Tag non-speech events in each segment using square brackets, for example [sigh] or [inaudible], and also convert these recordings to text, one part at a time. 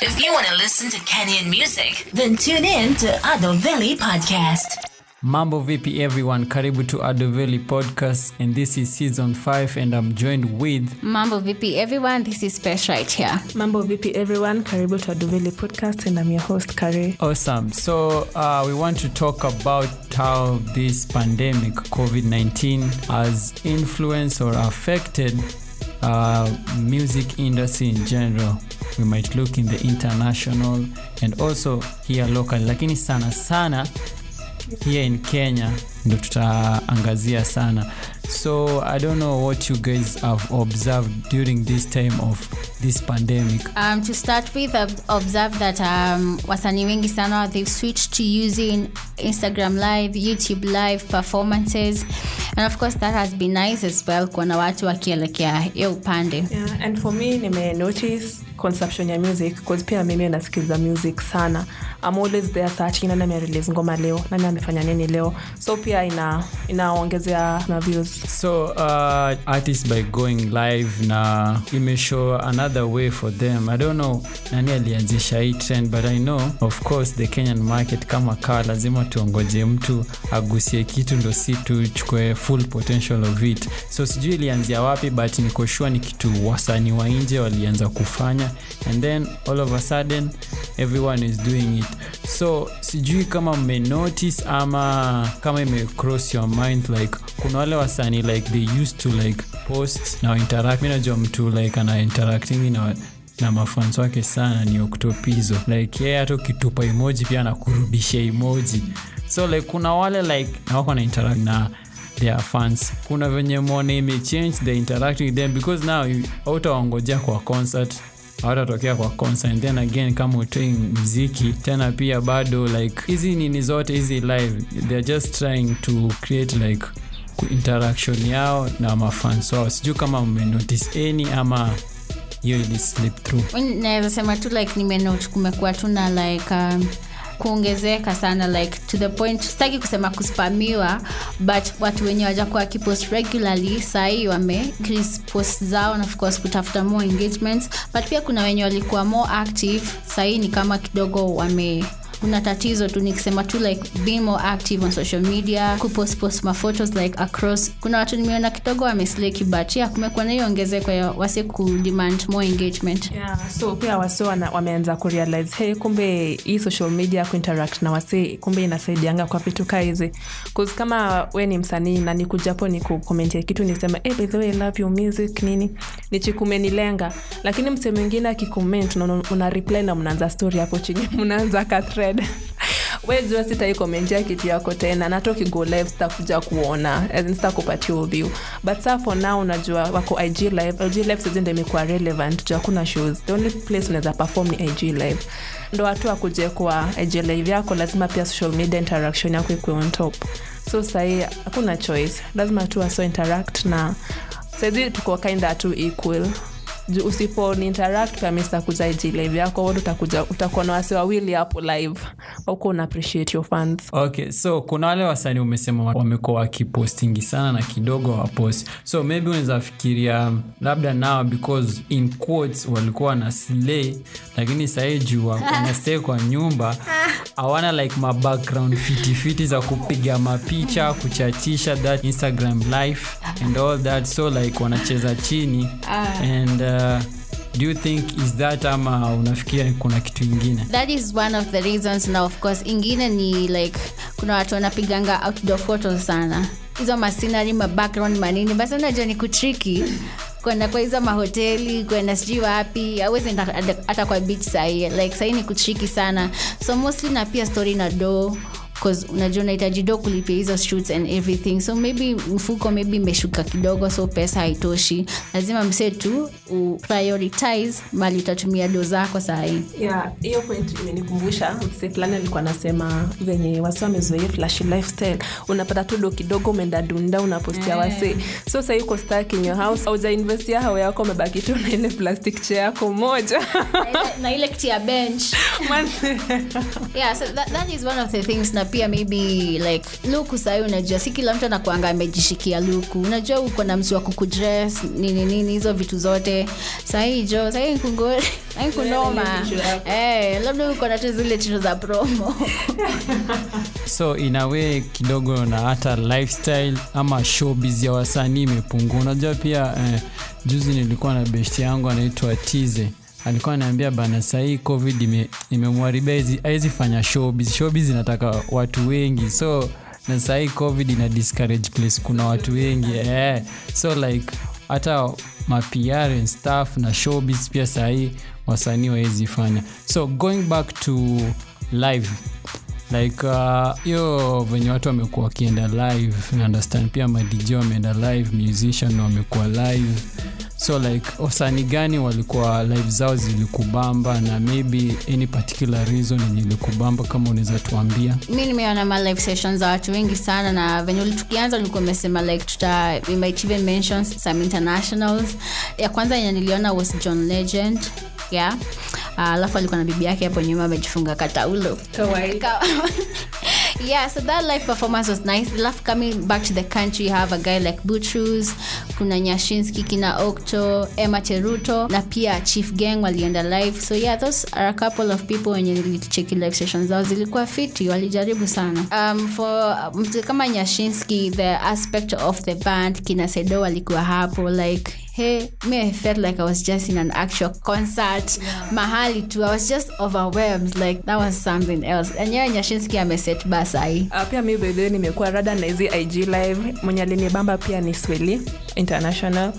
If you want to listen to Kenyan music, then tune in to Adoveli Podcast. Mambo vipi everyone, karibu to Adoveli podcast and this is season 5 and I'm joined with Mambo VP everyone, this is Pesh right here. Mambo VP everyone, karibu to Aduveli podcast and I'm your host Kare. Awesome. So uh, we want to talk about how this pandemic COVID-19 has influenced or affected uh, music industry in general. We might look in the international and also here local, lakini sana sana here in Kenya ndo tutaangazia sana. So I don't know what you guys have observed during this time of this pandemic. Um, to start with, I've observed that um, wasanii wengi sana they've switched to using Instagram Live, YouTube Live performances, and of course that has been nice as well kuona watu wakielekea hiyo upande. Yeah, and for me nime notice consumption ya music cause pia mimi nasikiliza music sana I'm nani amerelease ngoma leo nani amefanya nini leo. So pia ina na views. So uh, artists by going live na imeshow another way for them. I don't know nani alianzisha hii trend but i know of course the kenyan market kama kaa lazima tuongoje mtu agusie kitu ndo si tuchukue full potential of it. So sijui ilianzia wapi but nikoshua ni kitu wasanii wa nje walianza kufanya. And then all of a sudden everyone is doing it. So sijui kama mmenotice ama kama imecross your mind like kuna wale wasanii like they used to like post na interact. Mtu like ana interacting na na mafans wake sana ni oktopizo like yeye hata ukitupa emoji pia anakurudisha emoji. So like kuna wale like na wako na interact na their fans. Kuna venye mwone imechange the interacting with them because now you- kwa concert hawatatokea kwa concert. Then again kama utoi mziki tena pia bado like hizi nini zote hizi live they're just trying to create like interaction yao na mafans wao. Sijuu kama mmenotice any ama hiyo ili slip through. Naweza sema tu like nimenote kumekuwa tu na like um, kuongezeka sana like to the point sitaki kusema kuspamiwa but watu wenye wajakuwa wakipost regularly sahii wame post zao na of course kutafuta more engagements but pia kuna wenye walikuwa more active sahii ni kama kidogo wame kuna tatizo tu nikisema tu like being more active on social media kupostpost maphotos like across. Kuna watu nimeona kidogo wamesleki but kumekuwa na hiyo ongezeko ya wase kudemand more engagement. Yeah, so pia wase wameanza kurealize hey kumbe hii social media kuinteract na wase kumbe inasaidianga kwa vitu kaa hizi. Bcause kama we ni msanii na nikujapo ni kukomentia kitu nisema hey, by the way love your music nini nichikumenilenga lakini mse mwingine akikoment una, reply na mnaanza story hapo chini [laughs] mnaanza ka thread we jua sitaikomentia kitu yako tena nata ukigo live sitakuja kuona. Sitakupatia view. But saa for now unajua wako ig live. Ig live sazi imekuwa relevant. Juu hakuna shows. The only place unaweza perform ni ig live. Ndo watu akuje kwa ig live yako lazima pia social media interaction yako ikuwe on top. So sahii hakuna choice. Lazima tu aso interact na saizi tuko kinda tu equal usipo ni interact pia mi sitakuja ig yako wote utakuja utakuwa na wasi wawili hapo live. Auko una appreciate your fans. Okay so kuna wale wasanii umesema wa- wamekuwa wakipostingi sana na kidogo wapost. So maybe unaweza fikiria labda nao because in quotes walikuwa na slay lakini sahii juu wanastay kwa nyumba hawana like mabackground fitifiti za kupiga mapicha kuchachisha that instagram life and all that. So like wanacheza chini and uh, do you think is that ama unafikiria kuna kitu ingine? That is one of the reasons na of course ingine ni like kuna watu wanapiganga outdoor photos sana. Hizo masinari mabackground manini basi unajua ni kutriki kwenda kwa hizo mahoteli kwenda sijui wapi. Awezi hata- kwa beach sahii. Like sahii ni kutriki sana. So mostly na pia story na do cause unajua unahitaji do kulipia hizo shoots and everything. So maybe mfuko maybe imeshuka kidogo so pesa haitoshi. Lazima msee tu uprioritize mali utatumia do zako sahii. Yeah hiyo point imenikumbusha msee fulani alikuwa anasema venye wasi wamezoea flash lifestyle. Unapata tu do kidogo umeenda dunda unapostia wase so sahii uko stuck in your house. Aujainvestia hao yako umebaki tu na ile plastic chair yako moja. Na ile kiti ya bench. [laughs] Yeah so that, that is one of the things na pia maybe like luku sahii unajua si kila mtu anakuanga amejishikia luku unajua uko na msi wa kukudress nini nini hizo vitu zote. Sahii jo sahii [laughs] kunoma. hey, labda uko na tu zile chito za promo. [laughs] So inawe kidogo na hata lifestyle ama showbiz ya wasanii imepungua. Unajua pia eh, juzi nilikuwa na besti yangu anaitwa tize alikuwa anaambia bana sahii covid ime- imemwharibia ime awezi fanya showbiz. Showbiz inataka watu wengi. So na sahii covid ina discourage place. Kuna watu wengi eh, so like hata mapr and staff na showbiz pia sahii wasanii wawezi fanya. So going back to live like uh, venye watu wamekuwa wakienda live understand pia madj wameenda live musician wamekuwa live so like wasani gani walikuwa live zao zilikubamba na maybe any particular reason yenye ilikubamba kama unaweza tuambia? Mi nimeona ma live sessions za watu wengi sana na venye tukianza ulikuwa umesema like tuta we might even mention some internationals. Ya kwanza yenye niliona was john legend yeah. Alafu alafu alikuwa na bibi yake hapo nyuma amejifunga kataulo. Ka- [laughs] yeah so that live performance was nice. Love coming back to the country. You have a guy like butrus kuna nyashinski kina okto emma cheruto na pia chief gang walienda live. So yeah those are a couple of people wenye nilicheki live sessions zao. Zilikuwa fiti walijaribu sana. Um, for mtu kama nyashinski the aspect of the band kina sedo walikuwa hapo like hey me i felt like i was just in an actual concert. Mahali tu i was just overwhelmed like that was something else. Enyewe nyashinski ameset basai Uh, pia mi bedhe nimekuwa rada na hizi ig live. Mwenye alinibamba pia ni sweli international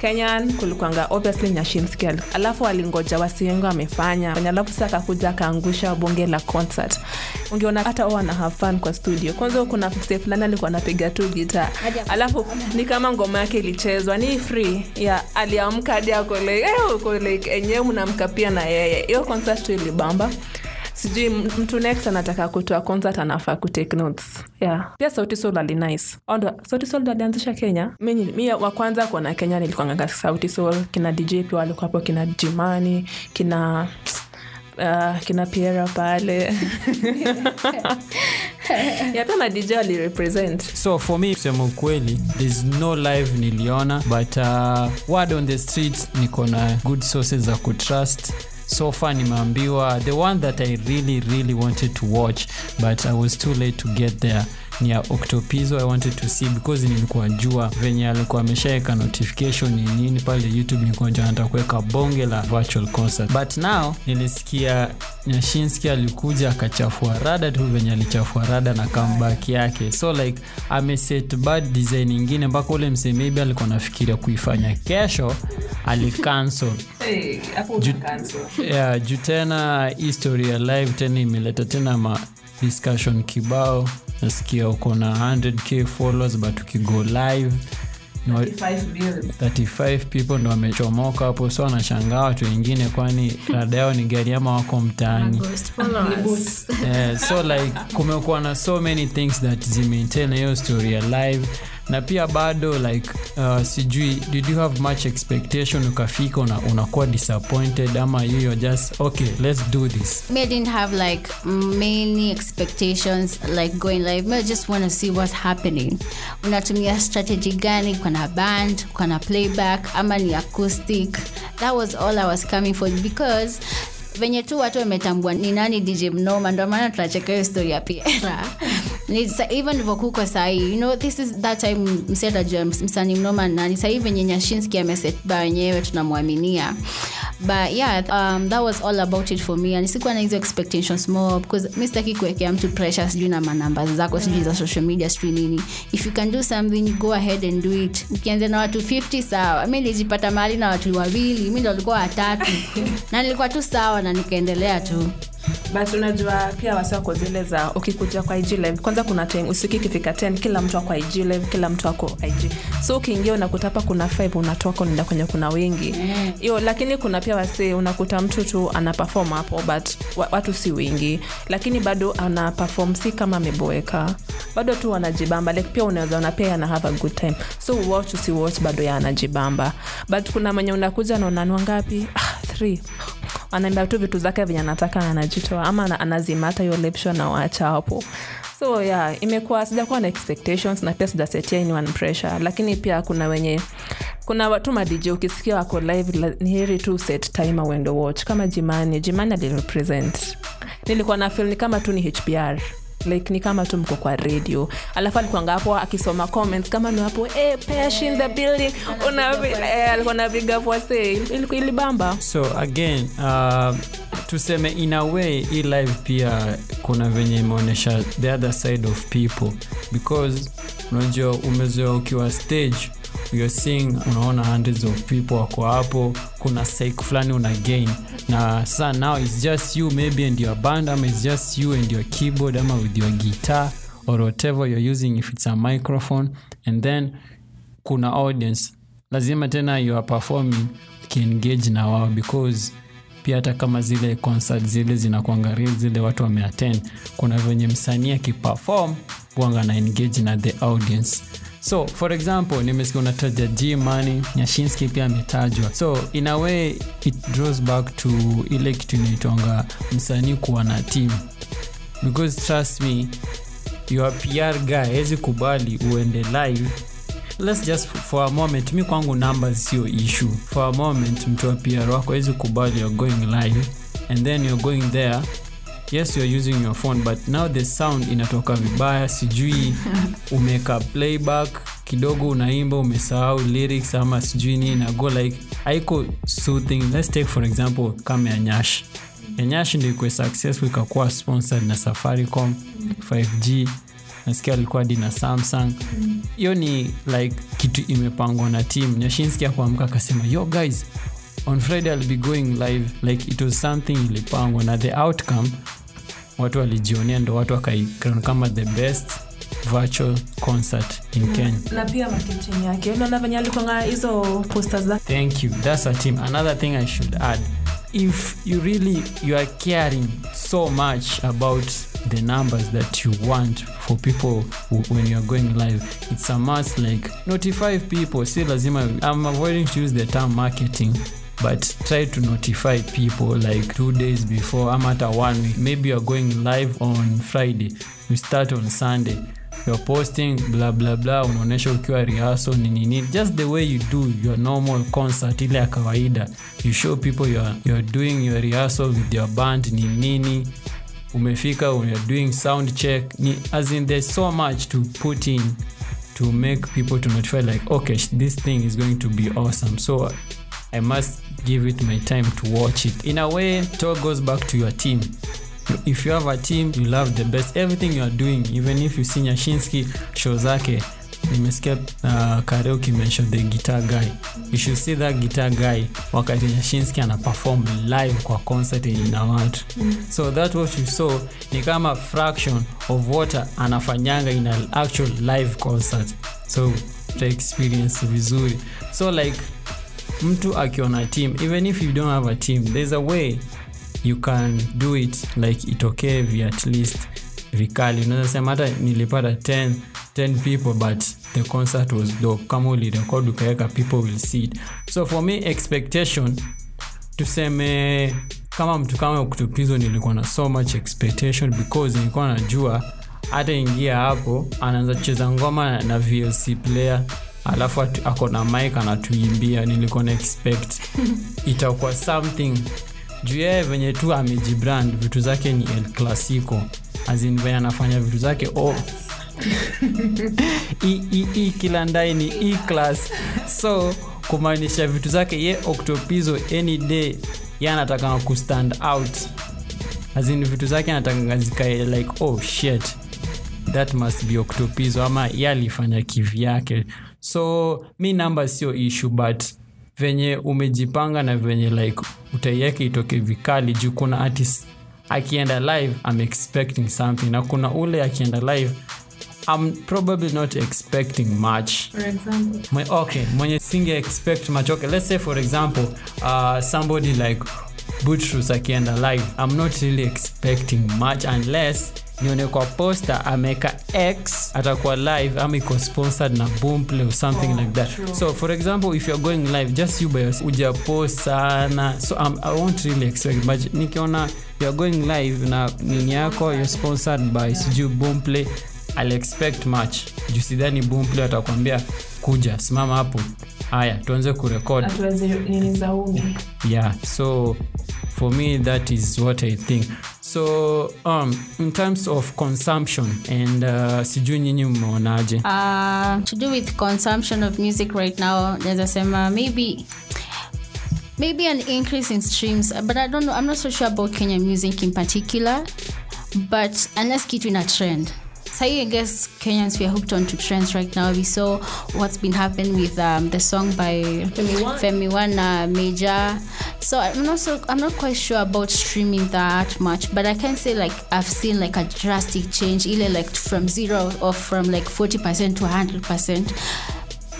kenyan kulikwanga obviously nyashinski al- alafu alingoja wasi amefanya. Wenye alafu sa akakuja akaangusha bonge la concert. Ungeona hata wana have fun kwa studio. Kwanza kuna mse fulani alikuwa anapiga tu gita alafu ni kama ngoma yake ilichezwa. Ni free. Ya aliamka hadi ako like, eh, like enyewe mnamka pia na yeye. Hiyo concert tu ilibamba sijui mtu next anataka kutoa concert anafaa kutake notes. Yeah. pia sauti sol alinice Ondo, sauti sol alianzisha kenya? Mi, mi wa kwanza kuona kenya nilikuangaga sauti sol kina dj pia walikuwa hapo kina jimani kina Uh, kina piera pale. Ya na dj alirepresent. So for me kusema ukweli thereis no live niliona but uh, word on the street niko na good sources za kutrust so far nimeambiwa the one that i really really wanted to watch but i was too late to get there ya octopizo. I wanted to see because nilikuwa jua venye alikuwa ameshaweka notification ni nini pale youtube nilikuwa jua anataka kuweka bonge la virtual concert. But now nilisikia nyashinski alikuja akachafua rada tu venye alichafua rada na comeback yake. So like ameset bad design ingine mpaka ule msee maybe alikuwa nafikiria kuifanya kesho alicancel. [laughs] Yeah, juu tena historia live tena imeleta tena ma discussion kibao nasikia uko na 100k followers but ukigo live no, 35 people ndo wamechomoka hapo. So wanashangaa watu wengine kwani rada yao ni gari ama wako mtaani? Yeah, so like kumekuwa na so many things that zimaintain hiyo story ya live na pia bado like uh, sijui did you have much expectation ukafika una, unakuwa disappointed ama you just okay let's do this? Me I didn't have like many expectations like going live. Me I just want to see what's happening. Unatumia strategy gani? Kuna band kuna playback ama ni acoustic? That was all i was coming for because venye tu watu wametambua ni nani dj mnoma ndo maana tunacheka hiyo story ya piera hivyo ndivyokuko sahii you know this is that time msetajua msanii mnoma ni nani sahii venye nyashinski amesetba wenyewe tunamwaminia but yeah um, that was all about it for me. And sikuwa na hizo expectations more because mi sitaki kuwekea mtu pressure sijui na manamba zako sijui za social media sijui nini. If you can do something go ahead and do it. Ukianza na watu 50 sawa. Mi nilijipata mahali na watu wawili mi ndo walikuwa watatu. [laughs] Na nilikuwa tu sawa na nikaendelea tu but unajua pia wasiwako zile za ukikuja kwa ig live kwanza kuna time usiku ikifika 10 kila mtu ako ig live kila mtu ako ig so ukiingia unakuta hapa kuna 5 unatoka unaenda kwenye kuna wengi. Hiyo lakini kuna pia wasi unakuta mtu tu ana perform hapo but watu si wengi. Lakini bado ana perform si kama ameboeka. Bado tu wanajibamba like pia unaweza ona pia yana have a good time. So watch usiwatch bado yanajibamba but kuna mwenye unakuja na unanua ngapi? Ah, three anaambia tu vitu zake venye anataka na anajitoa ama ana- anazima hata hiyo lepsho na waacha hapo. So yeah imekuwa sijakuwa na expectations na pia sijasetia anyone pressure. Lakini pia kuna wenye kuna watu madj ukisikia wako live ni heri tu set time uendo watch. Kama jimani jimani alirepresent nilikuwa na fil ni kama tu ni hpr like ni kama tu mko kwa radio. Alafu alikuanga hapo akisoma comments kama ni hapo hey, pesh in the building. Alikuwa na vigavwa se ilibamba. So again uh, tuseme in a way hii live pia kuna venye imeonyesha the other side of people. Because unajua umezoea ukiwa stage you're seeing unaona hundreds of people wako hapo kuna sake fulani una gain na sa now is just you maybe and your band ama is just you and your keyboard ama with your guitar or whatever you're using if it's a microphone. And then kuna audience. Lazima tena you are performing kiengage na wao because pia hata kama zile concert zile zinakwanga zile watu wameattend kuna venye msanii akiperform wanga na engage na the audience so for example nimesikia unataja g money nyashinski pia ametajwa. So in a way it draws back to ile kitu inaitwanga msanii kuwa na team. Because trust me your pr guy hawezi kubali uende live. Let's just for a moment mi kwangu numbers sio issue. For a moment mtu wa pr wako hawezi kubali you're going live. And then you're going there yes you're using your phone but now the sound inatoka vibaya sijui [laughs] umeka playback kidogo unaimba umesahau lyrics ama sijui nini na go like aiko soothing. Let's take for example kama ya nyash ya nyash ndio ikuwe successful ikakuwa sponsored na safaricom 5g nasikia alikuwa dina na samsung. Hiyo ni like kitu imepangwa na team. Nyashinski akuamka akasema yo guys on friday i'll be going live like it was something ilipangwa na the outcome watu walijionea ndo watu wakaikran kama the best virtual concert in kenya. Na pia makichini yake. Unaona venye alikwanga hizo posters za thank you. That's a team. Another thing i should add if you really you are caring so much about the numbers that you want for people who, when you are going live it's a must like notify people. Si lazima i'm avoiding to use the term marketing but try to notify people like two days before ama hata one week. Maybe youare going live on friday. You start on sunday. You're posting bla bla bla. Unaonyesha ukiwa rehearsal ni nini. Just the way you do your normal concert ile ya kawaida. You show people you're, you're doing your rehearsal with your band ni nini. Umefika you're doing sound check ni, as in there's so much to put in to make people to notify like okay this thing is going to be awesome. So i must give it my time to watch it. In a way it all goes back to your team. If you have a team you love the best. Everything you are doing even if you see Nyashinsky, show zake. Nimesikia uh, karaoke mention the guitar guy. You should see that guitar guy wakati nyashinski ana perform live kwa concert ina watu so that what you saw ni kama fraction of what anafanyanga in an actual live concert. So ta experience vizuri. So like mtu akiona team even if you don't have a team there's a way you can do it like itokee vi at least vikali. Unaweza sema hata nilipata 10, 10 people but the concert was dope. Kama ulirekod ukaweka people will see it. So for me expectation tuseme kama mtu kama kutupizo nilikuwa na so much expectation because nilikuwa najua hata ingia hapo anaanza kucheza ngoma na, na vlc player alafu ako na mik anatuimbia nilikuwa na expect. [laughs] Itakuwa something. Juu yeye venye tu amejibrand vitu zake ni el clasico. Azin venye anafanya vitu zake oh. [laughs] hii kila ndai ni e class. So kumaanisha vitu zake ye octopizo any day ye anataka kustand out. Azin vitu zake anataka zikae like oh shit. That must be octopizo ama ye alifanya kivyake so mi namba sio issue but venye umejipanga na venye like utaiweka itoke vikali juu kuna artist akienda live I'm expecting something. Na kuna ule akienda live I'm probably not expecting much. Mwe, okay mwenye singe expect much. Okay let's say for example uh, somebody like Butrus akienda live I'm not really expecting much unless nione kwa posta ameweka x atakuwa live ama iko sponsored na boomplay or something like that. So for example if youare going live just you by yourself ujapost sana. So um, i won't really expect but nikiona youare going live na nini yako you're sponsored by sijui boomplay I'll expect much. Juu sidhani boomplay atakwambia kuja simama hapo. Haya tuanze kurekod yeah so for me that is what i think so um, in terms of consumption and uh, sijui nyinyi mmeonaje Uh, to do with consumption of music right now, sema maybe maybe an increase in streams, but I don't know. I'm not so sure about kenya music in particular. But unless kitu in a trend. So I guess Kenyans we are hooked onto trends right now. We saw what's been happening with um, the song by Femi One uh, Major. So I'm not so I'm not quite sure about streaming that much, but I can say like I've seen like a drastic change, either like from zero or from like forty percent to hundred percent.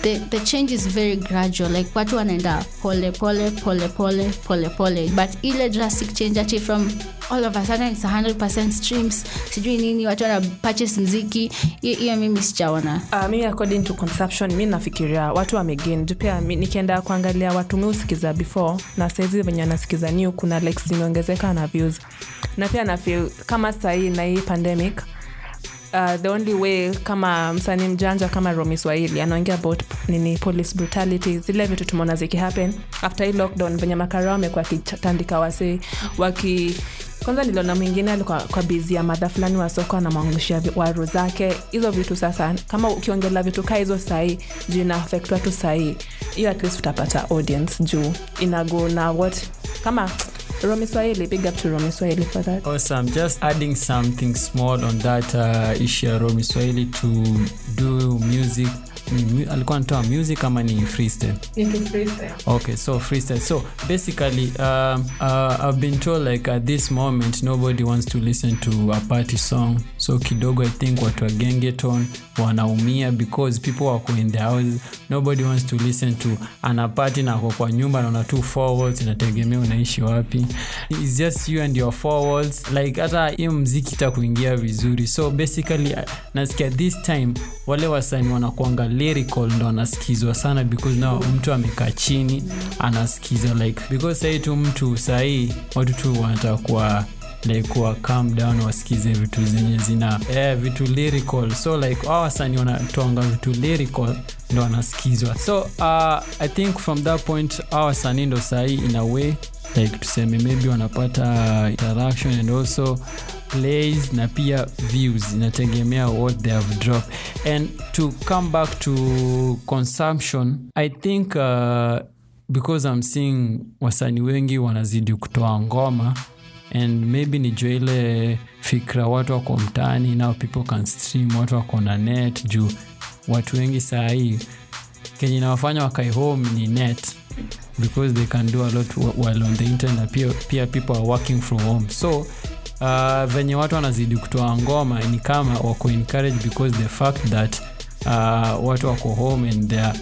The, the change is very gradual like watu wanaenda pole pole pole pole pole pole but ile drastic change ati from all of a sudden it's 100% streams. Sijui nini watu wana purchase mziki hiyo mimi sijaona. Uh, mimi according to consumption mi nafikiria watu wamegain. Juu pia nikienda kuangalia watu miusikiza before na saizi venye wanasikiza new kuna likes zimeongezeka na views. Na pia nafil kama sahii na hii pandemic Uh, the only way kama msanii mjanja kama romi swahili anaongea about nini police brutality zile vitu tumeona zikihappen after hii lockdown venye makarao amekuwa akitandika wasee waki kwanza niliona mwingine alikuwa kwa bizi ya madha fulani wa soko anamwangushia waru zake. Hizo vitu sasa kama ukiongelea vitu kaa hizo sahii juu ina affect watu sahii hiyo at least utapata audience juu. Inago na what? Kama romi swahili big up to romi swahili for that. Awesome. Just adding something small on that uh, issue Romy Swahili to do music. Alikuwa anatoa music ama ni freestyle? Okay so freestyle. So basically um, uh, i've been told like at this moment nobody wants to listen to a party song. So kidogo i think watu wa gengeton wanaumia because people wako in the house. Nobody wants to listen to ana party na ako kwa nyumba naona tu four walls inategemea unaishi wapi. Its just you and your four walls. Like hata hiyo mziki itakuingia vizuri. So basically uh, nasikia this time wale wasani wanakuanga lyrical ndo anasikizwa sana because now mtu amekaa chini anasikiza like because sahii tu mtu sahii watu tu wanataka like wa calm down wasikize vitu zenye zina eh, vitu lyrical. So like hao wasani wanatoanga vitu lyrical ndo wanasikizwa so uh, i think from that point hao wasanii ndo sahii in a way like tuseme maybe wanapata interaction and also plays na pia views. Inategemea what they have dropped. And to come back to consumption i think uh, because i'm seeing wasanii wengi wanazidi kutoa ngoma and maybe nijua ile fikra watu wako mtaani now people can stream watu wako na net juu watu wengi saa hii kenye inawafanya wakae home ni net because they can do a lot wh- while on the internet pia, pia people are working from home. So uh, venye watu wanazidi kutoa ngoma ni kama wako encouraged because the fact that uh, watu wako home and they are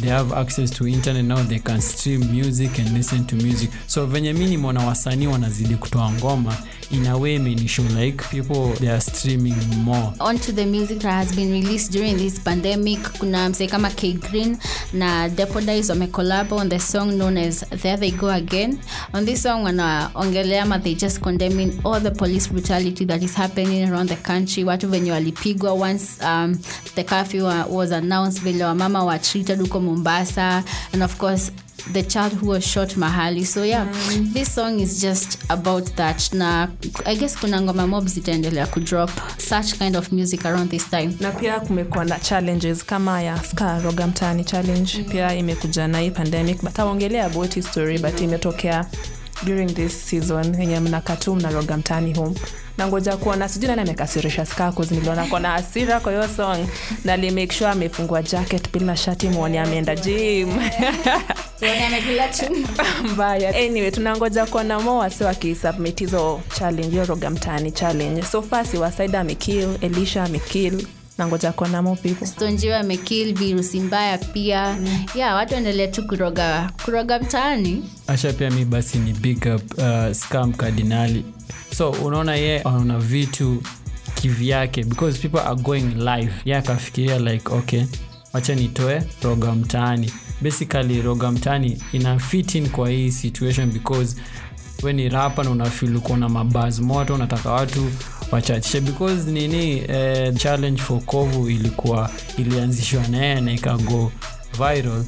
they have access to internet now they can stream music and listen to music. So venye mi nimeona wasanii wanazidi kutoa ngoma in a way imenishow like people they are streaming more. Onto the music that has been released during this pandemic. Kuna msee kama k green na depodis wamecolab on the song known as there they go again. On this song wanaongelea ma they just condemning all the police brutality that is happening around the country. Watu venye walipigwa once um, the curfew wa- was announced vile wamama wa treated huko mombasa and of course the child who was shot mahali. So yeah this song is just about that. Na i guess kuna ngoma mob zitaendelea kudrop such kind of music around this time. Na pia kumekuwa na challenges kama ya ska roga mtaani challenge. Mm. pia imekuja na hii pandemic but aongelea about history but imetokea during this season yenye mnakatu mnaroga mtaani home na ngoja kuona sijui nani amekasirisha skakos niliona kona hasira kwa hiyo song. Na limake sure amefungua jacket bila shati mwoni ameenda jim [laughs] [laughs] mbaya. Anyway tunangoja kuona mo wase wakisubmit hizo challenge hiyo roga mtaani challenge. So far siwasaida amekill elisha amekill nangoja kuona mo people. Stonjiwa amekill virusi mbaya pia. Mm. yeah watu endelee tu kuroga kuroga mtaani. Asha pia mi basi ni big up uh, scam kardinali so unaona ye anaona vitu kivyake because people are going live. Ye akafikiria like okay wacha nitoe roga mtaani. Basically roga mtaani ina fitin kwa hii situation because we ni rapa na unafil kuona mabas moto unataka watu wachachishe because nini eh, challenge for kovu ilikuwa ilianzishwa naye na ikago viral.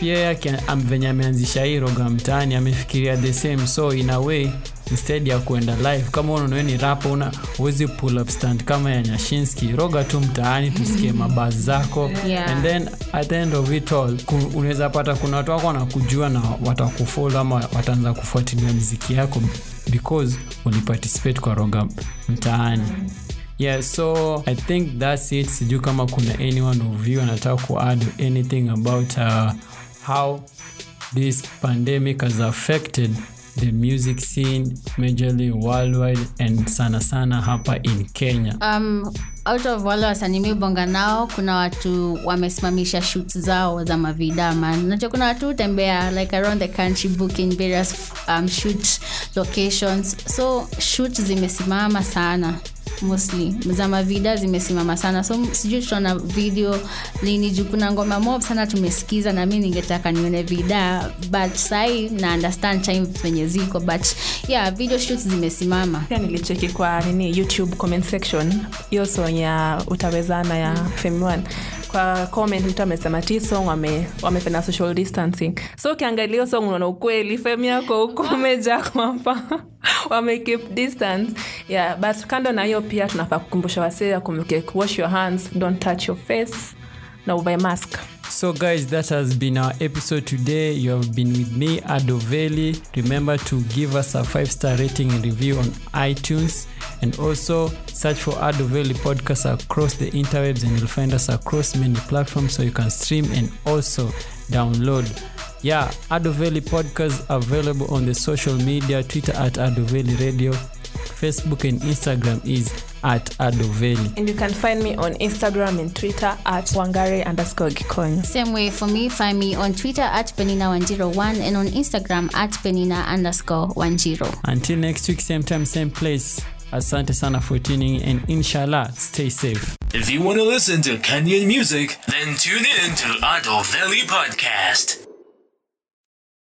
Pia yake venye ameanzisha hii roga mtaani amefikiria the same. So in a way instead ya kuenda live kama unawe ni rapa una uwezi pull up stand kama ya nyashinski. Roga tu mtaani tusikie [laughs] mabaz zako. Yeah. and then at the end of it all unaweza pata kuna watu wako wanakujua na watakufolo ama wataanza kufuatilia mziki yako because uliparticipate kwa roga mtaani. Yeah so i think thats it. Sijuu kama kuna anyone of you anataka kuadd anything about uh, how this pandemic has affected the music scene majorly worldwide and sana sana hapa in kenya. Um, out of wale wasanii mibonga nao. Kuna watu wamesimamisha shoots zao za mavidama nacho kuna watu hutembea like around the country booking various um, shoot locations. So shoot zimesimama sana mostly. Za mavida zimesimama sana. So sijui tutaona video lini. Juu kuna ngoma mob sana tumesikiza na mi ningetaka nione vida. But sahii na understand time venye ziko. But yeah video shoots zimesimama. Pia nilicheki kwa nini youtube comment section. Hiyo song utawezana ya femi one kwa comment mtu amesema ti song wame, social distancing. So ukiangalia song unaona ukweli fem yako huku umeja kwamba [laughs] wame distance. Yeah but kando na hiyo pia tunafaa kukumbusha wasee akumbuke wash your hands don't touch your face na uvae mask So, guys, that has been our episode today. You have been with me, Adoveli. Remember to give us a five star rating and review on iTunes. And also search for Adoveli podcast across the interwebs, and you'll find us across many platforms so you can stream and also download. Yeah, Adoveli podcast available on the social media Twitter at Adoveli Radio, Facebook and Instagram is at Adoveli. and you can find me on instagram and twitter at wangare underscore gikonyo Same way for me, find me on Twitter at Penina101 and on Instagram at Penina underscore 10. Until next week, same time, same place. Asante sana for tuning in and inshallah, stay safe. If you want to listen to Kenyan music, then tune in to Ado Valley Podcast.